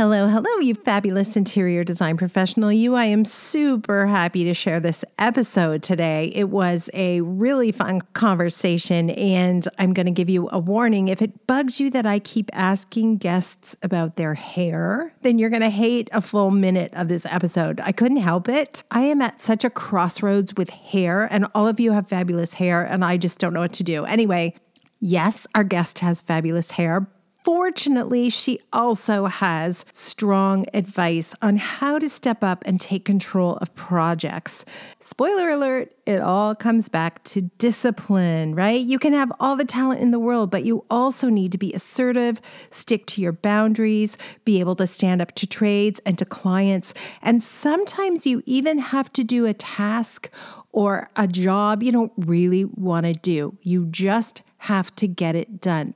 Hello, hello, you fabulous interior design professional. You, I am super happy to share this episode today. It was a really fun conversation, and I'm going to give you a warning. If it bugs you that I keep asking guests about their hair, then you're going to hate a full minute of this episode. I couldn't help it. I am at such a crossroads with hair, and all of you have fabulous hair, and I just don't know what to do. Anyway, Yes, our guest has fabulous hair, Fortunately, she also has strong advice on how to step up and take control of projects. Spoiler alert, it all comes back to discipline, right? You can have all the talent in the world, but you also need to be assertive, stick to your boundaries, be able to stand up to trades and to clients. And sometimes you even have to do a task or a job you don't really want to do. You just have to get it done.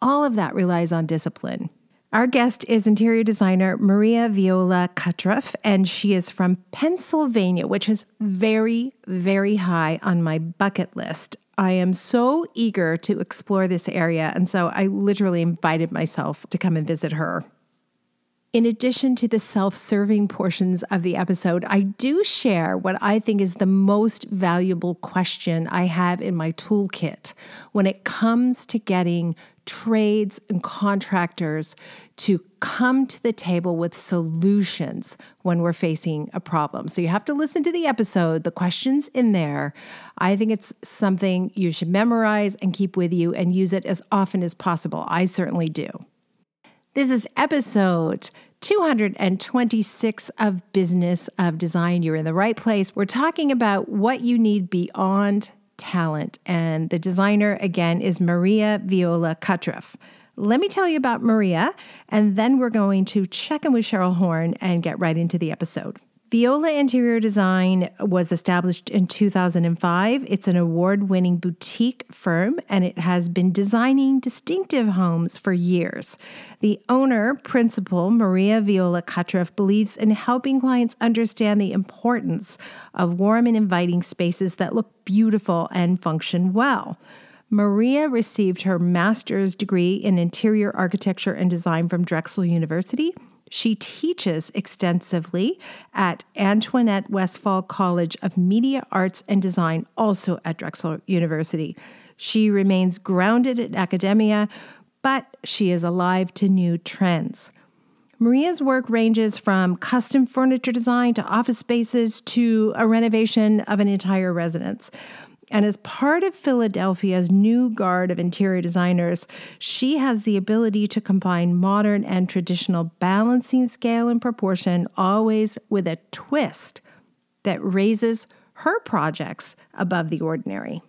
All of that relies on discipline. Our guest is interior designer Maria Viola Kutruff, and she is from Pennsylvania, which is very, very high on my bucket list. I am so eager to explore this area, and so I literally invited myself to come and visit her. In addition to the self serving portions of the episode, I do share what I think is the most valuable question I have in my toolkit when it comes to getting trades and contractors to come to the table with solutions when we're facing a problem. So you have to listen to the episode, the questions in there. I think it's something you should memorize and keep with you and use it as often as possible. I certainly do. This is episode 226 of Business of Design. You're in the right place. We're talking about what you need beyond talent. And the designer, again, is Maria Viola Kutruff. Let me tell you about Maria, and then we're going to check in with Cheryl Horn and get right into the episode. Viola Interior Design was established in 2005. It's an award winning boutique firm and it has been designing distinctive homes for years. The owner, principal Maria Viola Kutruff, believes in helping clients understand the importance of warm and inviting spaces that look beautiful and function well. Maria received her master's degree in interior architecture and design from Drexel University she teaches extensively at Antoinette Westphal College of Media Arts and Design, also at Drexel University. She remains grounded in academia, but she is alive to new trends. Maria's work ranges from custom furniture design to office spaces to a renovation of an entire residence. And as part of Philadelphia's new guard of interior designers, she has the ability to combine modern and traditional balancing scale and proportion, always with a twist that raises her projects above the ordinary.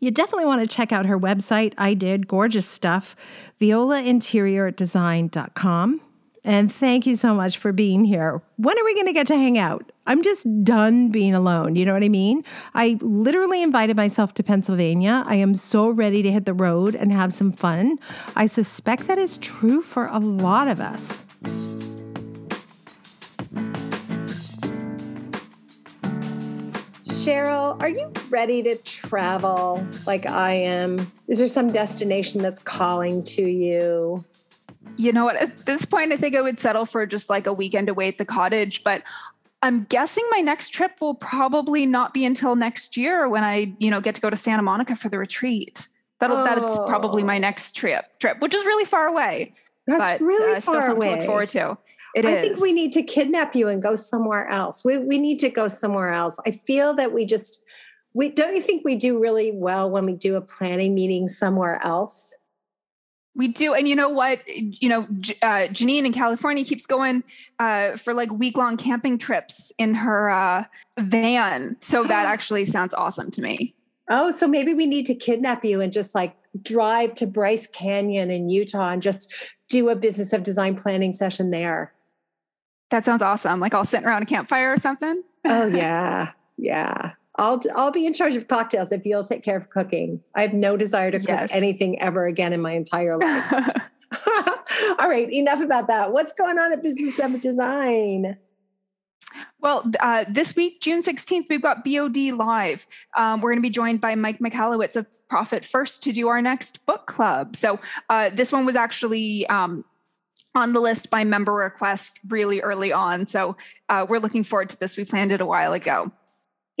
You definitely want to check out her website. I did gorgeous stuff, violainteriordesign.com. And thank you so much for being here. When are we going to get to hang out? I'm just done being alone. You know what I mean? I literally invited myself to Pennsylvania. I am so ready to hit the road and have some fun. I suspect that is true for a lot of us. Cheryl, are you ready to travel like I am? Is there some destination that's calling to you? You know what? At this point, I think I would settle for just like a weekend away at the cottage. But I'm guessing my next trip will probably not be until next year when I, you know, get to go to Santa Monica for the retreat. That'll oh. that's probably my next trip trip, which is really far away. That's but, really uh, far away. To look forward to. It I is. think we need to kidnap you and go somewhere else. We we need to go somewhere else. I feel that we just we don't you think we do really well when we do a planning meeting somewhere else? We do. And you know what? You know, uh, Janine in California keeps going uh, for like week long camping trips in her uh, van. So that actually sounds awesome to me. Oh, so maybe we need to kidnap you and just like drive to Bryce Canyon in Utah and just do a business of design planning session there. That sounds awesome. Like I'll sit around a campfire or something. oh, yeah. Yeah. I'll I'll be in charge of cocktails if you'll take care of cooking. I have no desire to cook yes. anything ever again in my entire life. All right, enough about that. What's going on at Business of Design? Well, uh, this week, June 16th, we've got BOD Live. Um, we're going to be joined by Mike Michalowicz of Profit First to do our next book club. So, uh, this one was actually um, on the list by member request really early on. So uh, we're looking forward to this. We planned it a while ago.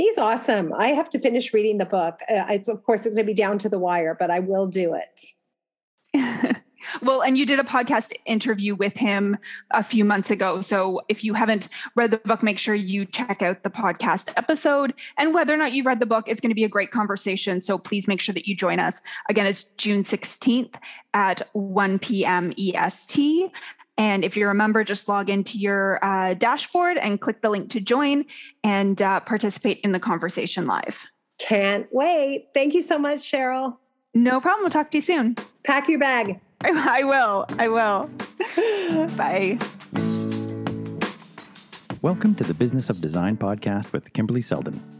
He's awesome. I have to finish reading the book. Uh, it's of course it's going to be down to the wire, but I will do it. well, and you did a podcast interview with him a few months ago. So if you haven't read the book, make sure you check out the podcast episode. And whether or not you read the book, it's going to be a great conversation. So please make sure that you join us. Again, it's June 16th at 1 p.m. EST. And if you're a member, just log into your uh, dashboard and click the link to join and uh, participate in the conversation live. Can't wait. Thank you so much, Cheryl. No problem. We'll talk to you soon. Pack your bag. I will. I will. Bye. Welcome to the Business of Design podcast with Kimberly Seldon.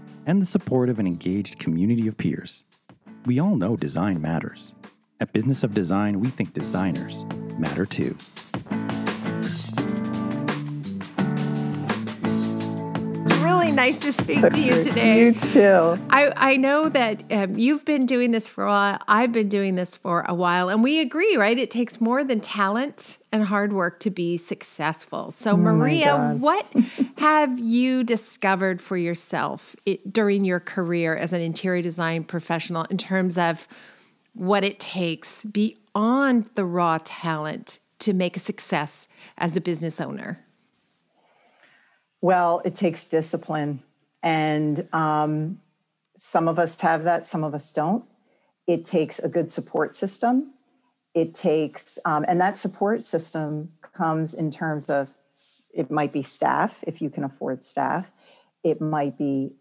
and the support of an engaged community of peers. We all know design matters. At Business of Design, we think designers matter too. Really nice to speak to you today. You too. I, I know that um, you've been doing this for a while. I've been doing this for a while, and we agree, right? It takes more than talent and hard work to be successful. So, oh Maria, what have you discovered for yourself it, during your career as an interior design professional in terms of what it takes beyond the raw talent to make a success as a business owner? Well, it takes discipline. And um, some of us have that, some of us don't. It takes a good support system. It takes, um, and that support system comes in terms of it might be staff if you can afford staff. It might be,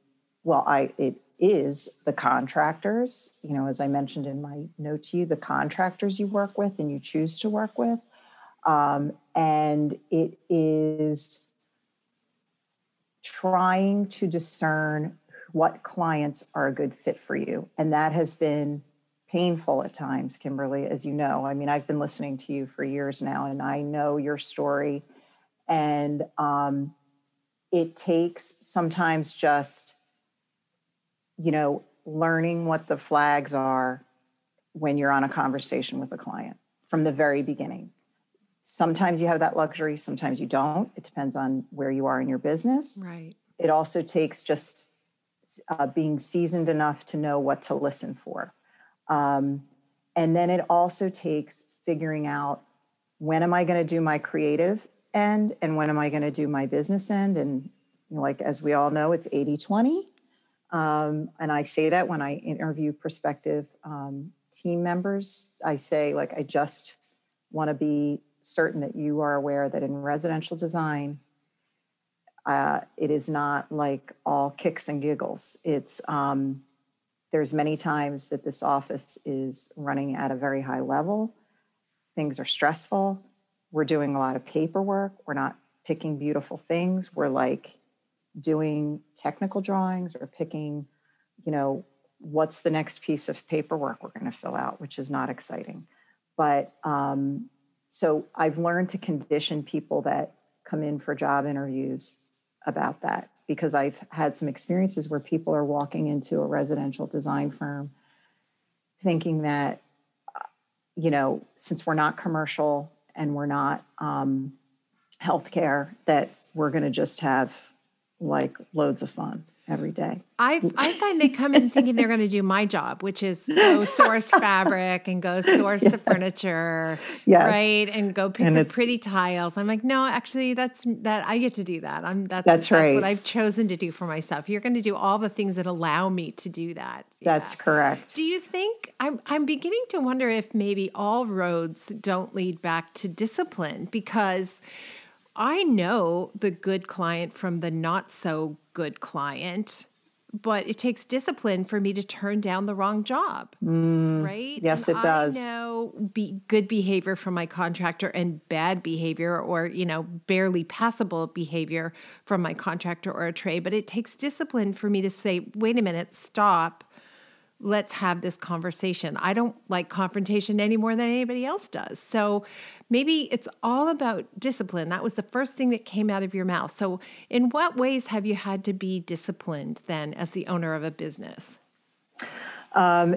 well, I it is the contractors. You know, as I mentioned in my note to you, the contractors you work with and you choose to work with, um, and it is trying to discern what clients are a good fit for you. And that has been painful at times, Kimberly, as you know. I mean, I've been listening to you for years now, and I know your story. And um, it takes sometimes just, you know, learning what the flags are when you're on a conversation with a client from the very beginning. Sometimes you have that luxury, sometimes you don't. It depends on where you are in your business. Right. It also takes just uh, being seasoned enough to know what to listen for. Um, and then it also takes figuring out when am I going to do my creative end and when am I going to do my business end. And you know, like, as we all know, it's 80 20. Um, and I say that when I interview prospective um, team members, I say, like, I just want to be certain that you are aware that in residential design, uh, it is not like all kicks and giggles. It's um, there's many times that this office is running at a very high level. Things are stressful. We're doing a lot of paperwork. We're not picking beautiful things. We're like doing technical drawings or picking, you know, what's the next piece of paperwork we're going to fill out, which is not exciting. But um, so I've learned to condition people that come in for job interviews about that because I've had some experiences where people are walking into a residential design firm thinking that, you know, since we're not commercial and we're not um, healthcare, that we're going to just have like loads of fun every day. I I find they come in thinking they're going to do my job, which is go source fabric and go source yes. the furniture, yes. right, and go pick and the pretty tiles. I'm like, no, actually, that's that I get to do that. I'm that's that's, that's right. what I've chosen to do for myself. You're going to do all the things that allow me to do that. That's correct. Do you think I'm I'm beginning to wonder if maybe all roads don't lead back to discipline because I know the good client from the not so good client but it takes discipline for me to turn down the wrong job, Mm, right? yes, And it does. I know be good behavior from my contractor and bad behavior, or you know, barely passable behavior from my contractor or a trade. But it takes discipline for me to say, "Wait a minute, stop." Let's have this conversation. I don't like confrontation any more than anybody else does. So maybe it's all about discipline. That was the first thing that came out of your mouth. So, in what ways have you had to be disciplined then as the owner of a business? Um,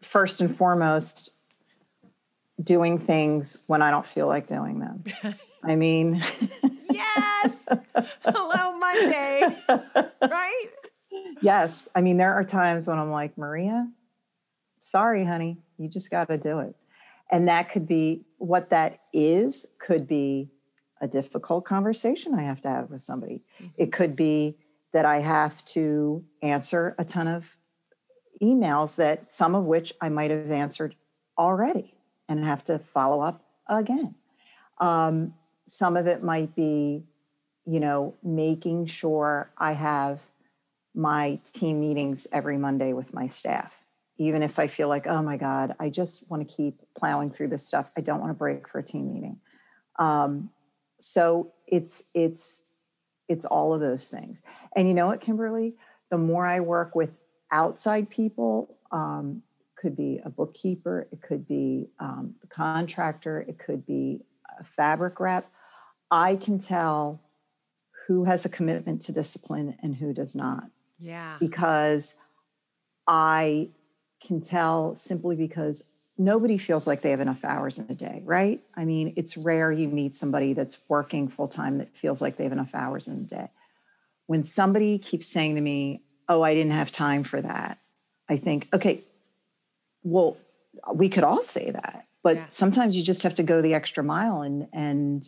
First and foremost, doing things when I don't feel like doing them. I mean, Yes. Hello, Monday. right? Yes. I mean, there are times when I'm like, Maria, sorry, honey, you just got to do it. And that could be what that is, could be a difficult conversation I have to have with somebody. It could be that I have to answer a ton of emails that some of which I might have answered already and have to follow up again. Um, some of it might be, you know, making sure I have my team meetings every Monday with my staff. Even if I feel like, oh my God, I just want to keep plowing through this stuff. I don't want to break for a team meeting. Um, so it's it's it's all of those things. And you know what, Kimberly? The more I work with outside people, um, could be a bookkeeper, it could be um, the contractor, it could be a fabric rep. I can tell who has a commitment to discipline and who does not Yeah. because I can tell simply because nobody feels like they have enough hours in a day, right? I mean, it's rare you meet somebody that's working full time that feels like they have enough hours in a day. When somebody keeps saying to me, Oh, I didn't have time for that, I think, okay, well, we could all say that, but Yeah. sometimes you just have to go the extra mile and and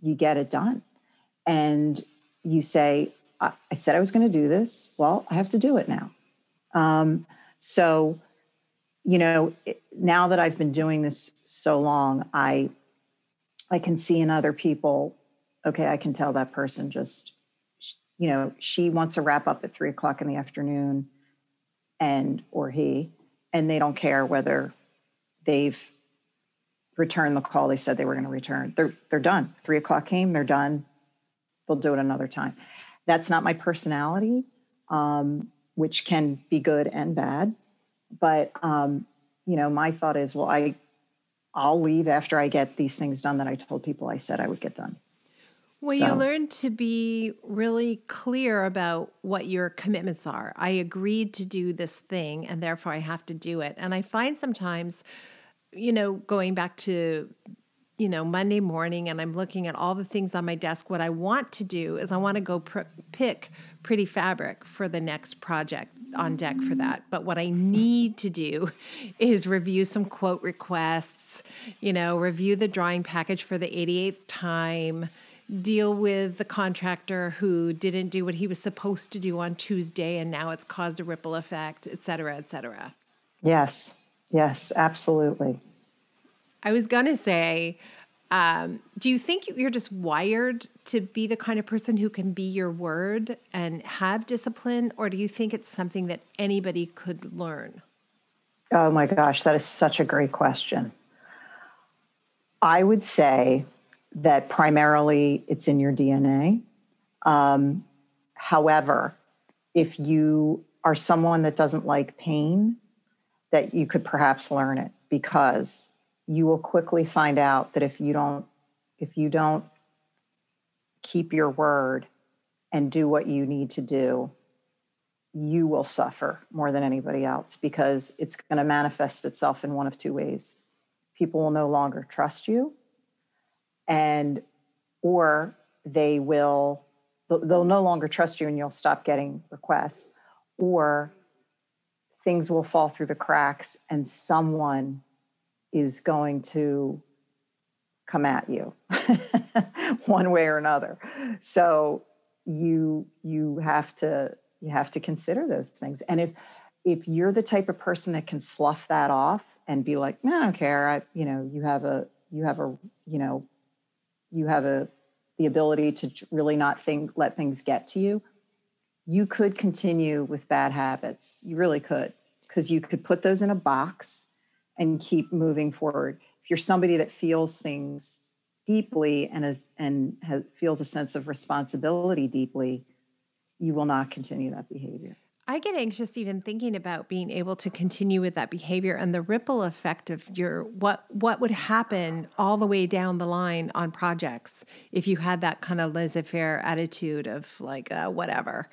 you get it done. And you say, I, I said I was going to do this. Well, I have to do it now. Um, so, you know, it- now that I've been doing this so long, I I can see in other people. Okay, I can tell that person just, you know, she wants to wrap up at three o'clock in the afternoon, and or he, and they don't care whether they've returned the call they said they were going to return. They're they're done. Three o'clock came. They're done. They'll do it another time. That's not my personality, um, which can be good and bad. But um, you know, my thought is, well, I I'll leave after I get these things done that I told people I said I would get done. Well, you learn to be really clear about what your commitments are. I agreed to do this thing and therefore I have to do it. And I find sometimes, you know, going back to, you know, Monday morning and I'm looking at all the things on my desk, what I want to do is I want to go pr- pick pretty fabric for the next project on deck for that. But what I need to do is review some quote requests, you know, review the drawing package for the 88th time deal with the contractor who didn't do what he was supposed to do on Tuesday and now it's caused a ripple effect, et cetera, et cetera. Yes, yes, absolutely. I was to say, um, do you think you're just wired to be the kind of person who can be your word and have discipline, or do you think it's something that anybody could learn? Oh my gosh, that is such a great question. I would say that primarily it's in your DNA. Um, however, if you are someone that doesn't like pain, that you could perhaps learn it because you will quickly find out that if you don't if you don't keep your word and do what you need to do you will suffer more than anybody else because it's going to manifest itself in one of two ways. People will no longer trust you and or they will they'll no longer trust you and you'll stop getting requests or things will fall through the cracks and someone is going to come at you one way or another. So you you have to you have to consider those things. And if if you're the type of person that can slough that off and be like no i don't care. I you know you have a you have a you know you have a the ability to really not think let things get to you you could continue with bad habits. You really could, because you could put those in a box and keep moving forward. If you're somebody that feels things deeply and is, and feels a sense of responsibility deeply, you will not continue that behavior. I get anxious even thinking about being able to continue with that behavior and the ripple effect of your what what would happen all the way down the line on projects if you had that kind of laissez-faire attitude of like uh, whatever.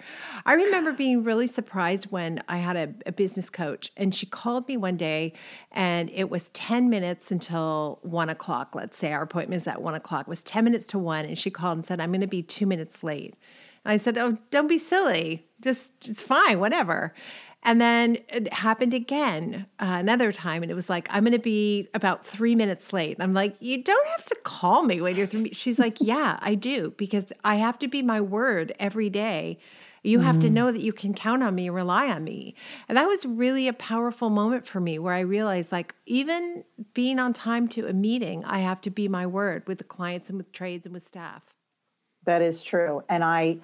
I remember being really surprised when I had a, a business coach and she called me one day and it was 10 minutes until one o'clock. Let's say our appointment is at one o'clock. It was 10 minutes to one and she called and said, I'm going to be two minutes late. I said, Oh, don't be silly. Just, it's fine, whatever. And then it happened again uh, another time. And it was like, I'm going to be about three minutes late. And I'm like, You don't have to call me when you're three. She's like, Yeah, I do, because I have to be my word every day. You have mm. to know that you can count on me, and rely on me. And that was really a powerful moment for me where I realized like even being on time to a meeting, I have to be my word with the clients and with trades and with staff. That is true. And I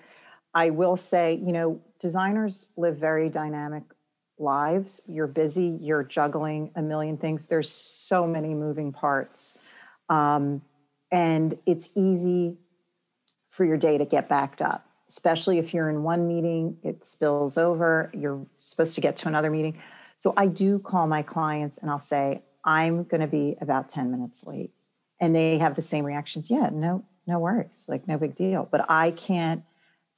I will say, you know, designers live very dynamic lives. You're busy, you're juggling a million things. There's so many moving parts. Um, and it's easy for your day to get backed up, especially if you're in one meeting, it spills over, you're supposed to get to another meeting. So I do call my clients and I'll say, I'm going to be about 10 minutes late. And they have the same reaction. Yeah, no, no worries. Like, no big deal. But I can't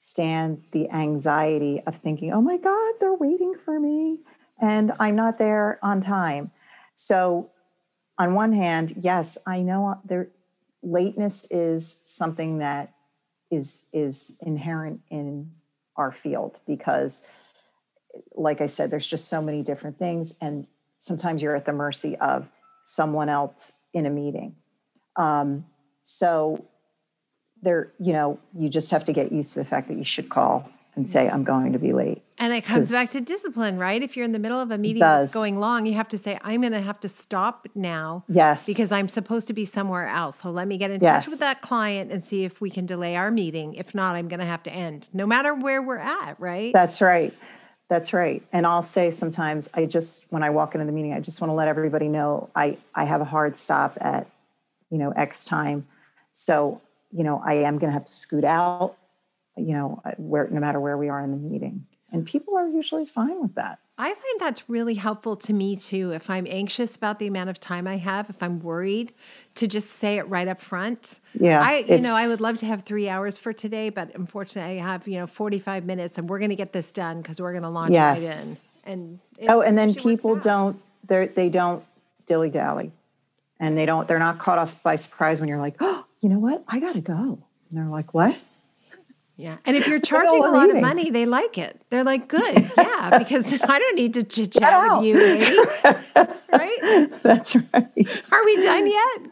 stand the anxiety of thinking, oh my God, they're waiting for me and I'm not there on time. So, on one hand, yes, I know there lateness is something that is is inherent in our field because like I said, there's just so many different things. And sometimes you're at the mercy of someone else in a meeting. Um, so there, you know, you just have to get used to the fact that you should call and say, I'm going to be late. And it comes back to discipline, right? If you're in the middle of a meeting that's going long, you have to say, I'm going to have to stop now. Yes. Because I'm supposed to be somewhere else. So let me get in yes. touch with that client and see if we can delay our meeting. If not, I'm going to have to end, no matter where we're at, right? That's right. That's right. And I'll say sometimes I just, when I walk into the meeting, I just want to let everybody know I, I have a hard stop at, you know, X time. So you know, I am going to have to scoot out, you know, uh, where no matter where we are in the meeting. And people are usually fine with that. I find that's really helpful to me too. If I'm anxious about the amount of time I have, if I'm worried, to just say it right up front. Yeah. I, you know, I would love to have three hours for today, but unfortunately, I have, you know, 45 minutes and we're going to get this done because we're going to launch yes. right in. And oh, and then people don't, they they don't dilly dally and they don't, they're not caught off by surprise when you're like, oh, you know what? I got to go. And they're like, what? Yeah. And if you're charging a lot of money, they like it. They're like, good. Yeah. Because I don't need to chit chat with you, lady. right? That's right. Are we done yet?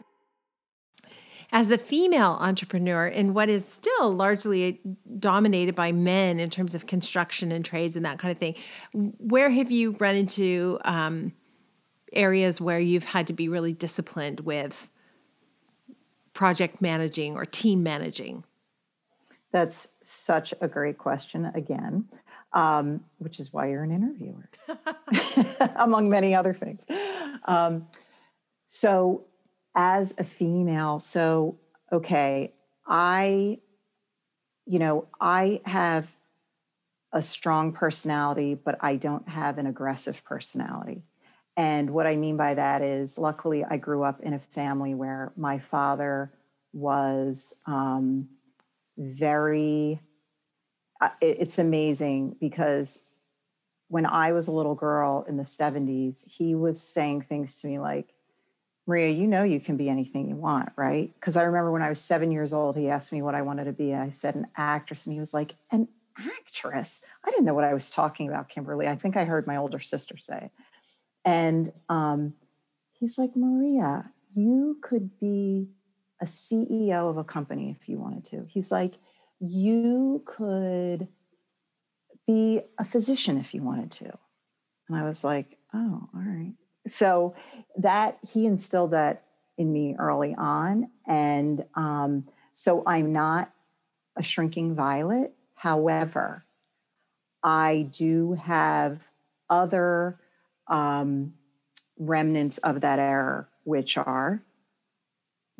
As a female entrepreneur in what is still largely dominated by men in terms of construction and trades and that kind of thing, where have you run into um, areas where you've had to be really disciplined with project managing or team managing? That's such a great question again, um, which is why you're an interviewer, among many other things. Um, so, as a female, so, okay, I, you know, I have a strong personality, but I don't have an aggressive personality. And what I mean by that is, luckily, I grew up in a family where my father was um, very, uh, it, it's amazing because when I was a little girl in the 70s, he was saying things to me like, Maria, you know you can be anything you want, right? Because I remember when I was seven years old, he asked me what I wanted to be. And I said an actress, and he was like, an actress? I didn't know what I was talking about, Kimberly. I think I heard my older sister say. And um, he's like, Maria, you could be a CEO of a company if you wanted to. He's like, you could be a physician if you wanted to. And I was like, oh, all right. So that he instilled that in me early on. And um, so I'm not a shrinking violet. However, I do have other um, remnants of that error, which are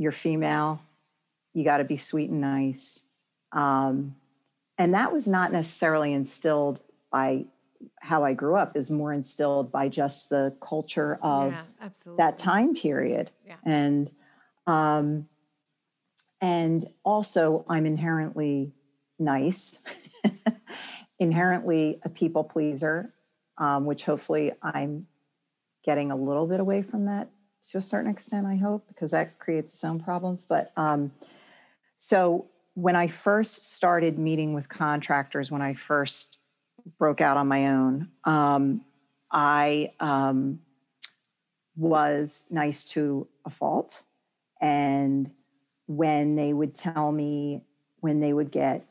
you're female, you got to be sweet and nice. Um, and that was not necessarily instilled by how I grew up, is more instilled by just the culture of Yeah, that time period. Yeah. And um, and also I'm inherently nice, inherently a people pleaser, um, which hopefully I'm getting a little bit away from that to a certain extent, I hope, because that creates its own problems. But um, so when I first started meeting with contractors, when I first broke out on my own, um, I um, was nice to a fault. And when they would tell me, when they would get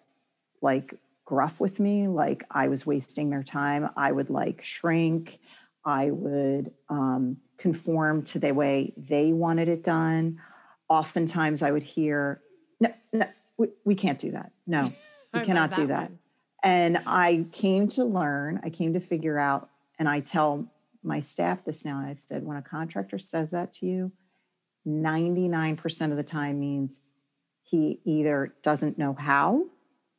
like gruff with me, like I was wasting their time, I would like shrink. I would um, conform to the way they wanted it done. Oftentimes I would hear, no, no, we, we can't do that. No, we cannot do that. one. And I came to learn, I came to figure out, and I tell my staff this now. I said, when a contractor says that to you, 99% of the time means he either doesn't know how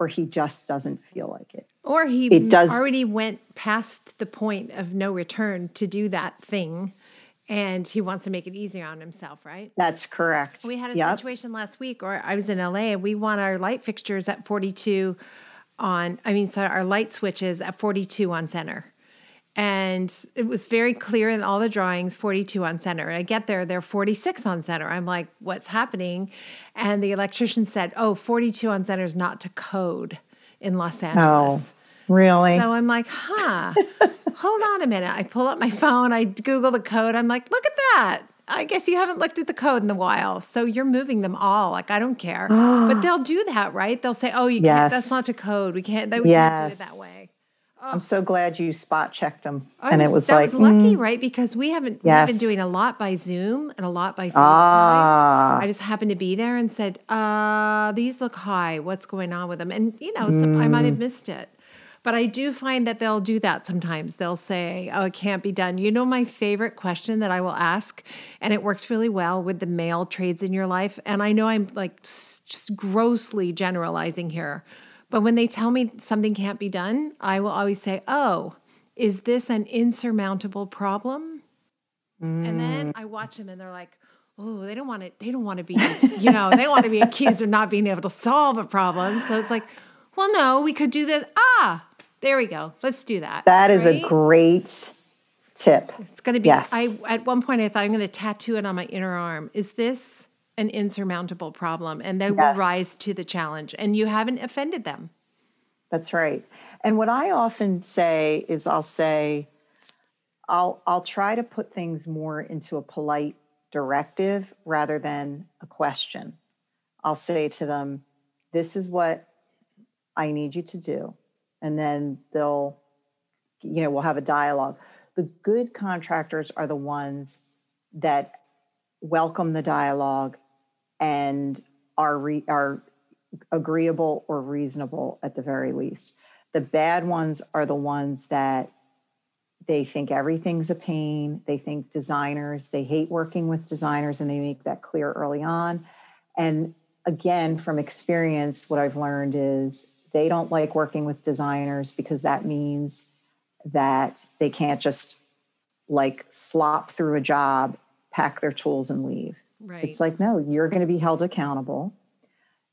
or he just doesn't feel like it. Or he It does- already went past the point of no return to do that thing and he wants to make it easier on himself, right? That's correct. We had a Yep. situation last week or I was in LA and we want our light fixtures at 42 on, I mean, so our light switches at 42 on center. And it was very clear in all the drawings 42 on center. And I get there, they're 46 on center. I'm like, what's happening? And the electrician said, oh, 42 on center is not to code in Los oh, Angeles. Oh, really? So I'm like, huh, hold on a minute. I pull up my phone, I Google the code. I'm like, look at that. I guess you haven't looked at the code in a while. So you're moving them all. Like, I don't care. but they'll do that, right? They'll say, oh, you can't, that's not to code. We can't, we can't do it that Yes. Way. I'm so glad you spot checked them. I and was, it was that like, was lucky, mm, right? Because we haven't we've been doing a lot by Zoom and a lot by FaceTime. ah, I just happened to be there and said, uh, these look high. What's going on with them? And, you know, some, I might have Mm. missed it. But I do find that they'll do that sometimes. They'll say, oh, it can't be done. You know, my favorite question that I will ask, and it works really well with the male trades in your life. And I know I'm like just grossly generalizing here. But when they tell me something can't be done, I will always say, oh, is this an insurmountable problem? And Mm. then I watch them and they're like, oh, they don't want to, they don't want to be, you know, they don't want to be accused of not being able to solve a problem. So it's like, well, no, we could do this. Ah, there we go. Let's do that. that is a great tip. It's going to be, Yes. I, at one point I thought I'm going to tattoo it on my inner arm. Is this an insurmountable problem? And they will rise to the challenge and you haven't offended them. That's right. And what I often say is I'll say, I'll I'll try to put things more into a polite directive rather than a question. I'll say to them, this is what I need you to do. And then they'll, you know, we'll have a dialogue. The good contractors are the ones that welcome the dialogue and are re, are agreeable or reasonable at the very least. The bad ones are the ones that they think everything's a pain. They think designers, they hate working with designers, and they make that clear early on. And again, from experience, what I've learned is they don't like working with designers because that means that they can't just like slop through a job, pack their tools, and leave. Right. It's like, no, you're going to be held accountable.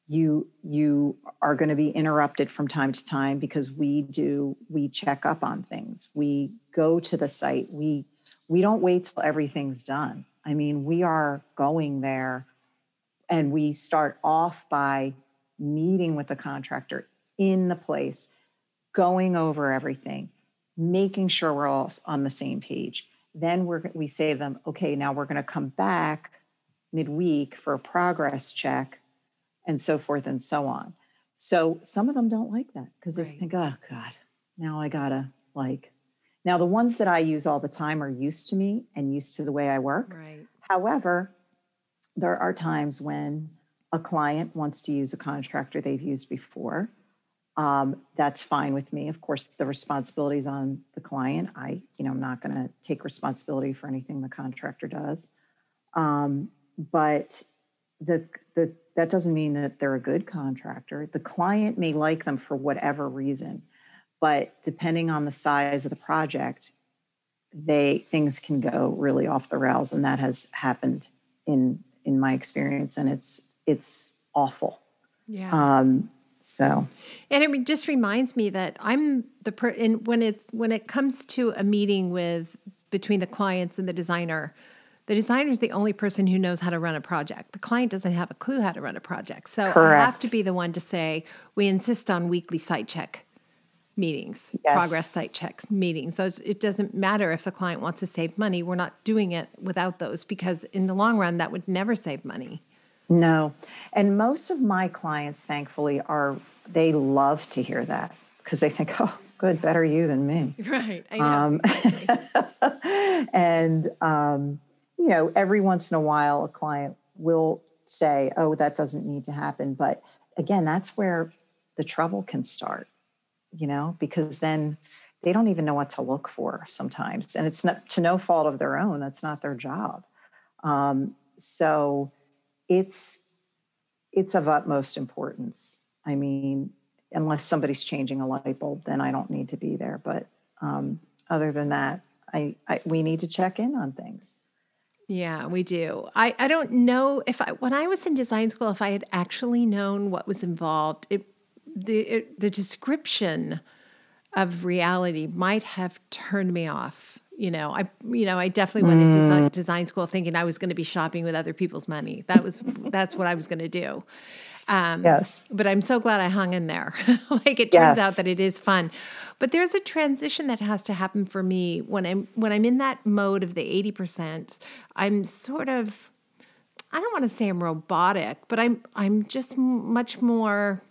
You you are going to be interrupted from time to time because we do we check up on things. We go to the site. We we don't wait till everything's done. I mean, we are going there and we start off by meeting with the contractor in the place, going over everything, making sure we're all on the same page. Then we're we say to them, okay, now we're going to come back midweek for a progress check and so forth and so on. So some of them don't like that because they think, oh God, now I gotta like. Now the ones that I use all the time are used to me and used to the way I work. Right. However, there are times when a client wants to use a contractor they've used before. um, that's fine with me. Of course, the responsibility is on the client. I, you know, I'm not going to take responsibility for anything the contractor does. Um, but the the that doesn't mean that they're a good contractor. The client may like them for whatever reason, but depending on the size of the project, they things can go really off the rails, and that has happened in in my experience, and it's it's awful. Yeah. Um, so, and it just reminds me that I'm the per. And when it's when it comes to a meeting with between the clients and the designer, the designer is the only person who knows how to run a project. The client doesn't have a clue how to run a project. So Correct. I have to be the one to say, we insist on weekly site check meetings, yes. progress site checks meetings. So it doesn't matter if the client wants to save money. We're not doing it without those because in the long run, that would never save money. No. And most of my clients, thankfully, are, they love to hear that because they think, oh, good, better you than me. Right. I know. Um, and, um, you know, every once in a while, a client will say, oh, that doesn't need to happen. But again, that's where the trouble can start, you know, because then they don't even know what to look for sometimes. And it's not to no fault of their own, that's not their job. Um, so it's it's of utmost importance. I mean, unless somebody's changing a light bulb, then I don't need to be there. But um, other than that, I, I we need to check in on things. Yeah, we do. I, I don't know if I when I was in design school if I had actually known what was involved. It the it, the description of reality might have turned me off. You know, I you know I definitely went mm. to design, design school thinking I was going to be shopping with other people's money. That was that's what I was going to do. Um, yes. But I'm so glad I hung in there. like it turns yes. out that it is fun. But there's a transition that has to happen for me when I'm when I'm in that mode of the 80%. I'm sort of I don't want to say I'm robotic, but I'm I'm just much more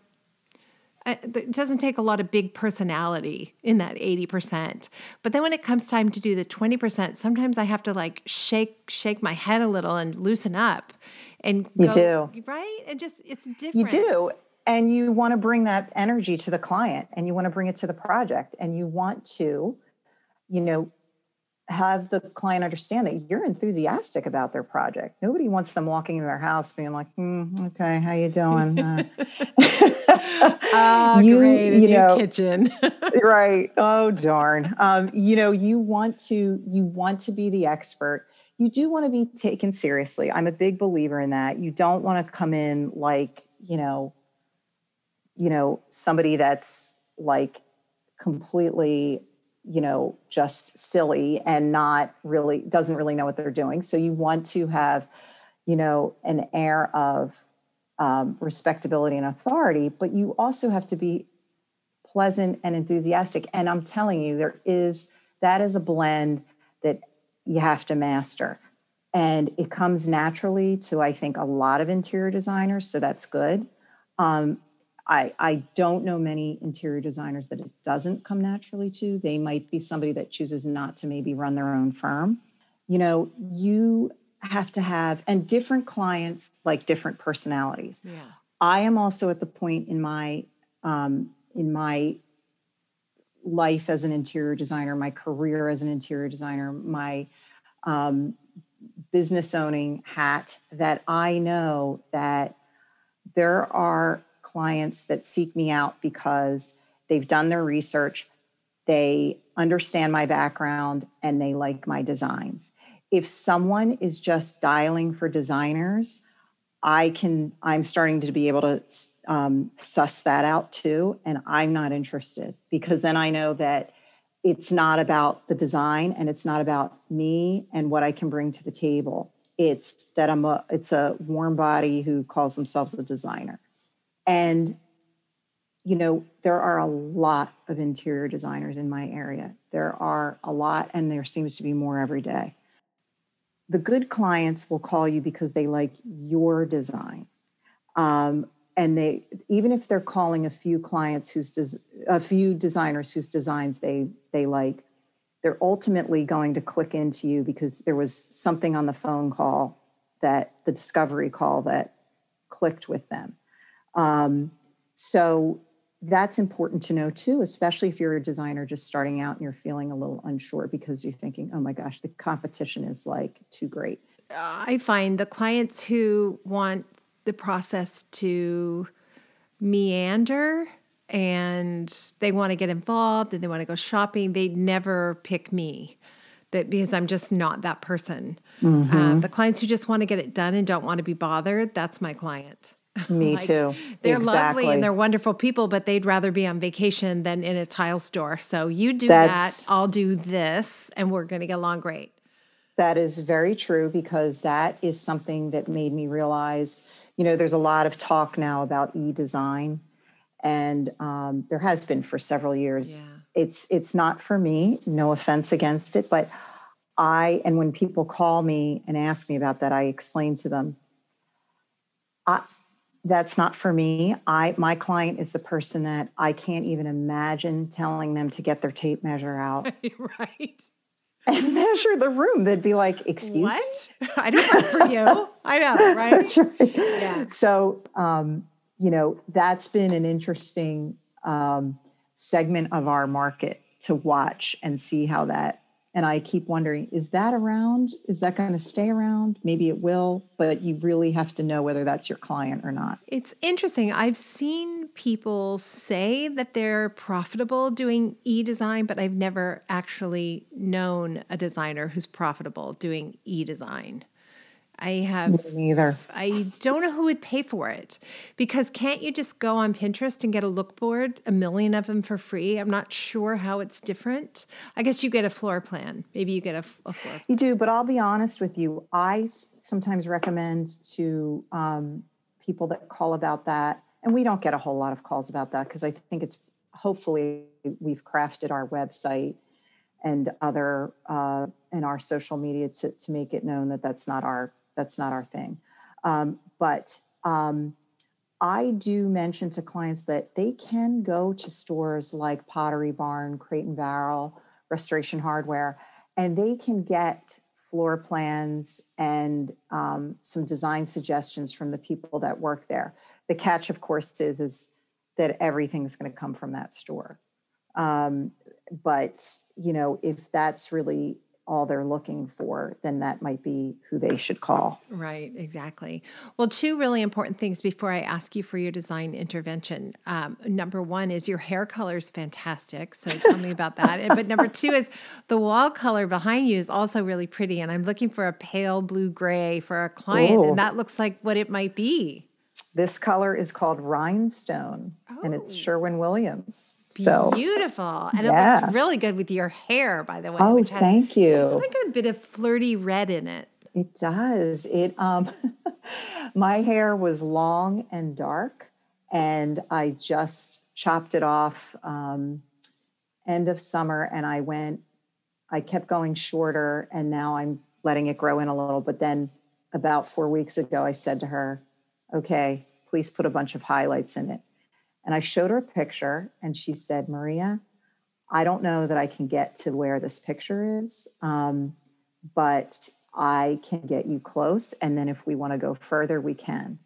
it doesn't take a lot of big personality in that 80%. But then when it comes time to do the 20%, sometimes I have to like shake shake my head a little and loosen up and you go, do. right? And just it's different you do. and you want to bring that energy to the client and you want to bring it to the project and you want to you know have the client understand that you're enthusiastic about their project. Nobody wants them walking in their house being like mm, okay how you doing? Uh, oh, you, great you know kitchen. right. Oh darn. Um, you know you want to you want to be the expert you do want to be taken seriously. I'm a big believer in that. You don't want to come in like, you know, you know, somebody that's like completely, you know, just silly and not really doesn't really know what they're doing. So you want to have, you know, an air of um, respectability and authority, but you also have to be pleasant and enthusiastic. And I'm telling you, there is that is a blend that you have to master. And it comes naturally to, I think, a lot of interior designers. So that's good. Um, I, I don't know many interior designers that it doesn't come naturally to. They might be somebody that chooses not to maybe run their own firm. You know, you have to have, and different clients like different personalities. Yeah. I am also at the point in my um, in my life as an interior designer, my career as an interior designer, my um, business owning hat that I know that there are clients that seek me out because they've done their research, they understand my background, and they like my designs. If someone is just dialing for designers, I can, I'm starting to be able to um, suss that out too. And I'm not interested because then I know that it's not about the design and it's not about me and what I can bring to the table. It's that I'm a, it's a warm body who calls themselves a designer. And, you know, there are a lot of interior designers in my area. There are a lot, and there seems to be more every day. The good clients will call you because they like your design. Um, and they even if they're calling a few clients whose des, a few designers whose designs they they like they're ultimately going to click into you because there was something on the phone call that the discovery call that clicked with them um, so that's important to know too, especially if you're a designer just starting out and you're feeling a little unsure because you're thinking, oh my gosh, the competition is like too great. I find the clients who want the process to meander and they want to get involved and they want to go shopping, they never pick me. That because I'm just not that person. Mm-hmm. Um, the clients who just want to get it done and don't want to be bothered, that's my client. Me like, too. They're exactly. lovely and they're wonderful people, but they'd rather be on vacation than in a tile store. So you do That's, that, I'll do this, and we're going to get along great. That is very true because that is something that made me realize, you know, there's a lot of talk now about e-design, and um, there has been for several years. Yeah. It's it's not for me. No offense against it, but I and when people call me and ask me about that, I explain to them. I, that's not for me. I my client is the person that I can't even imagine telling them to get their tape measure out. right. And measure the room. They'd be like, excuse what? me? I don't work for you. I know, right? that's right. Yeah. So um, you know, that's been an interesting um, segment of our market to watch and see how that and I keep wondering, is that around? Is that going to stay around? Maybe it will, but you really have to know whether that's your client or not. It's interesting. I've seen people say that they're profitable doing e design, but I've never actually known a designer who's profitable doing e design. I have Me neither. I don't know who would pay for it because can't you just go on Pinterest and get a look board, a million of them for free? I'm not sure how it's different. I guess you get a floor plan. Maybe you get a, a floor. Plan. You do, but I'll be honest with you. I sometimes recommend to um, people that call about that, and we don't get a whole lot of calls about that because I think it's hopefully we've crafted our website and other uh, in our social media to, to make it known that that's not our that's not our thing. Um, but um, I do mention to clients that they can go to stores like Pottery Barn, Crate and Barrel, Restoration Hardware, and they can get floor plans and um, some design suggestions from the people that work there. The catch, of course, is is that everything's going to come from that store. Um, but you know, if that's really all they're looking for, then that might be who they should call. Right, exactly. Well, two really important things before I ask you for your design intervention. Um, number one is your hair color is fantastic. So tell me about that. but number two is the wall color behind you is also really pretty. And I'm looking for a pale blue gray for a client. Ooh. And that looks like what it might be. This color is called Rhinestone, oh. and it's oh. Sherwin Williams. So beautiful. And yeah. it looks really good with your hair, by the way. Oh, which has, thank you. It's like a bit of flirty red in it. It does. It um my hair was long and dark, and I just chopped it off um end of summer and I went I kept going shorter and now I'm letting it grow in a little. But then about four weeks ago, I said to her, okay, please put a bunch of highlights in it. And I showed her a picture, and she said, Maria, I don't know that I can get to where this picture is, um, but I can get you close. And then if we want to go further, we can.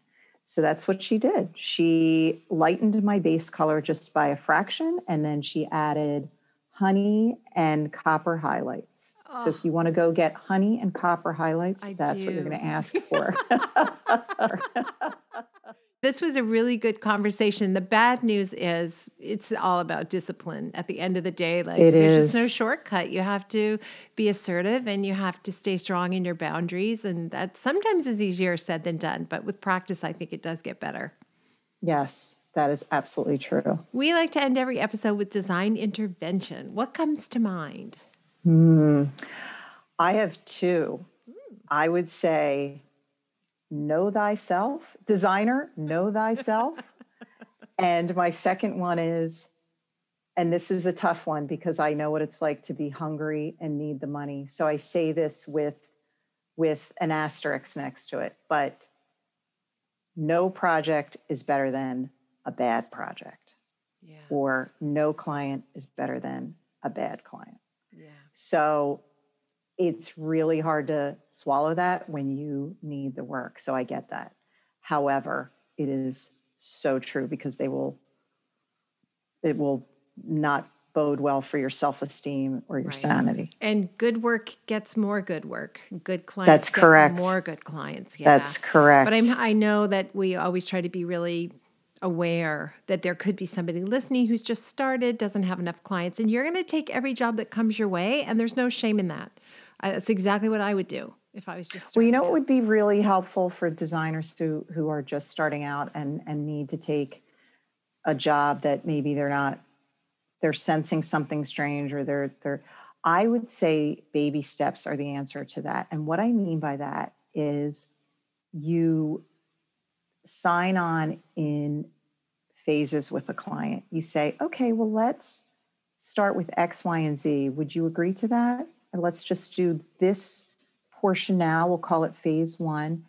So that's what she did. She lightened my base color just by a fraction, and then she added honey and copper highlights. Oh. So if you want to go get honey and copper highlights, I that's do. what you're going to ask for. This was a really good conversation. The bad news is it's all about discipline at the end of the day. Like it there's is. just no shortcut. You have to be assertive and you have to stay strong in your boundaries. And that sometimes is easier said than done. But with practice, I think it does get better. Yes, that is absolutely true. We like to end every episode with design intervention. What comes to mind? Hmm. I have two. I would say know thyself. Designer, know thyself. and my second one is, and this is a tough one because I know what it's like to be hungry and need the money. So I say this with with an asterisk next to it, but no project is better than a bad project. Yeah. Or no client is better than a bad client. Yeah. So it's really hard to swallow that when you need the work. So I get that. However, it is so true because they will it will not bode well for your self-esteem or your right. sanity. And good work gets more good work. Good clients That's correct. more good clients. Yeah. That's correct. But I'm, I know that we always try to be really aware that there could be somebody listening who's just started, doesn't have enough clients, and you're going to take every job that comes your way, and there's no shame in that. Uh, that's exactly what I would do if I was just. Well, you know, it would be really helpful for designers who who are just starting out and and need to take a job that maybe they're not they're sensing something strange or they're they're I would say baby steps are the answer to that. And what I mean by that is you sign on in phases with a client. You say, okay, well, let's start with X, Y, and Z. Would you agree to that? And let's just do this portion now. We'll call it phase one.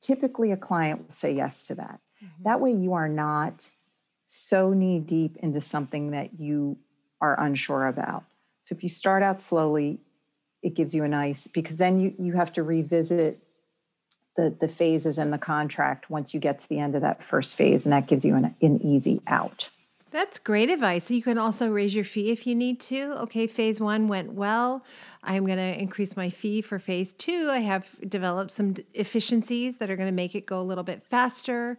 Typically, a client will say yes to that. Mm-hmm. That way, you are not so knee deep into something that you are unsure about. So, if you start out slowly, it gives you a nice because then you you have to revisit the the phases in the contract once you get to the end of that first phase, and that gives you an, an easy out. That's great advice. You can also raise your fee if you need to. Okay, phase one went well. I'm going to increase my fee for phase two. I have developed some efficiencies that are going to make it go a little bit faster,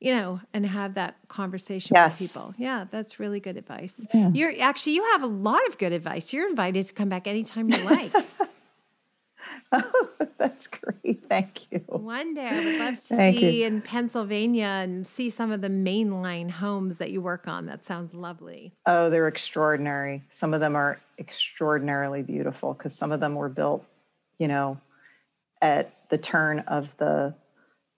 you know, and have that conversation yes. with people. Yeah, that's really good advice. Yeah. You're actually, you have a lot of good advice. You're invited to come back anytime you like. Oh, that's great. Thank you. One day I would love to Thank be you. in Pennsylvania and see some of the Main Line homes that you work on. That sounds lovely. Oh, they're extraordinary. Some of them are extraordinarily beautiful because some of them were built, you know, at the turn of the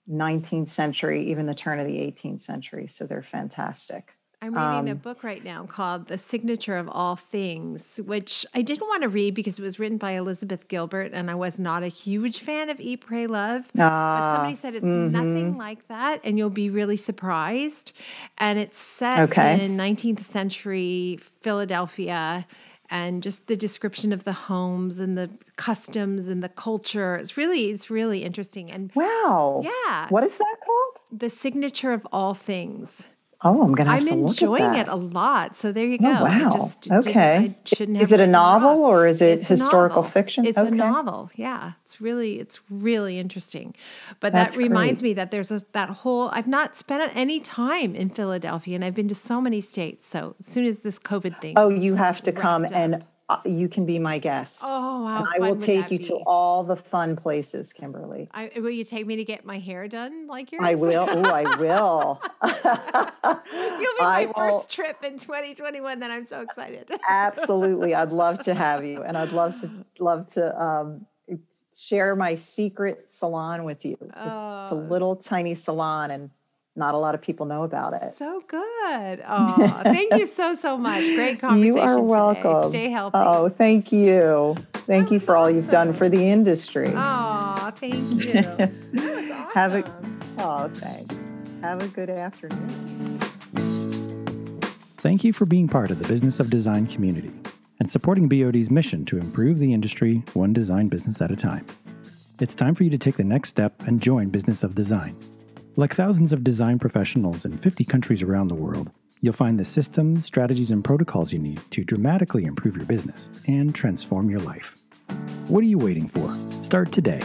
19th century, even the turn of the 18th century. So they're fantastic. I'm reading um, a book right now called The Signature of All Things, which I didn't want to read because it was written by Elizabeth Gilbert, and I was not a huge fan of Eat, Pray, Love. Uh, but somebody said it's mm-hmm. nothing like that, and you'll be really surprised. And it's set okay. in 19th century Philadelphia and just the description of the homes and the customs and the culture. It's really, it's really interesting. And wow. Yeah. What is that called? The Signature of All Things. Oh, I'm gonna. I'm enjoying it a lot. So there you oh, go. Oh, wow. Just, okay. is it a novel or is it it's historical fiction? It's okay. a novel. Yeah, it's really it's really interesting. But That's that reminds great. me that there's a, that whole. I've not spent any time in Philadelphia, and I've been to so many states. So as soon as this COVID thing. Oh, you have to come up, and uh, you can be my guest. Oh, wow. I will take you be? to all the fun places, Kimberly. I, will you take me to get my hair done like yours? I will. Oh, I will. You'll be my first trip in 2021. Then I'm so excited. absolutely. I'd love to have you. And I'd love to, love to, um, share my secret salon with you. Oh. It's a oh. little tiny salon and not a lot of people know about it. So good. Oh, thank you so, so much. Great conversation. You are welcome. Today. Stay healthy. Oh, thank you. Thank you for all you've done for the industry. Oh, thank you. awesome. Have a oh, thanks. Have a good afternoon. Thank you for being part of the Business of Design community and supporting BOD's mission to improve the industry one design business at a time. It's time for you to take the next step and join Business of Design. Like thousands of design professionals in 50 countries around the world, you'll find the systems, strategies, and protocols you need to dramatically improve your business and transform your life. What are you waiting for? Start today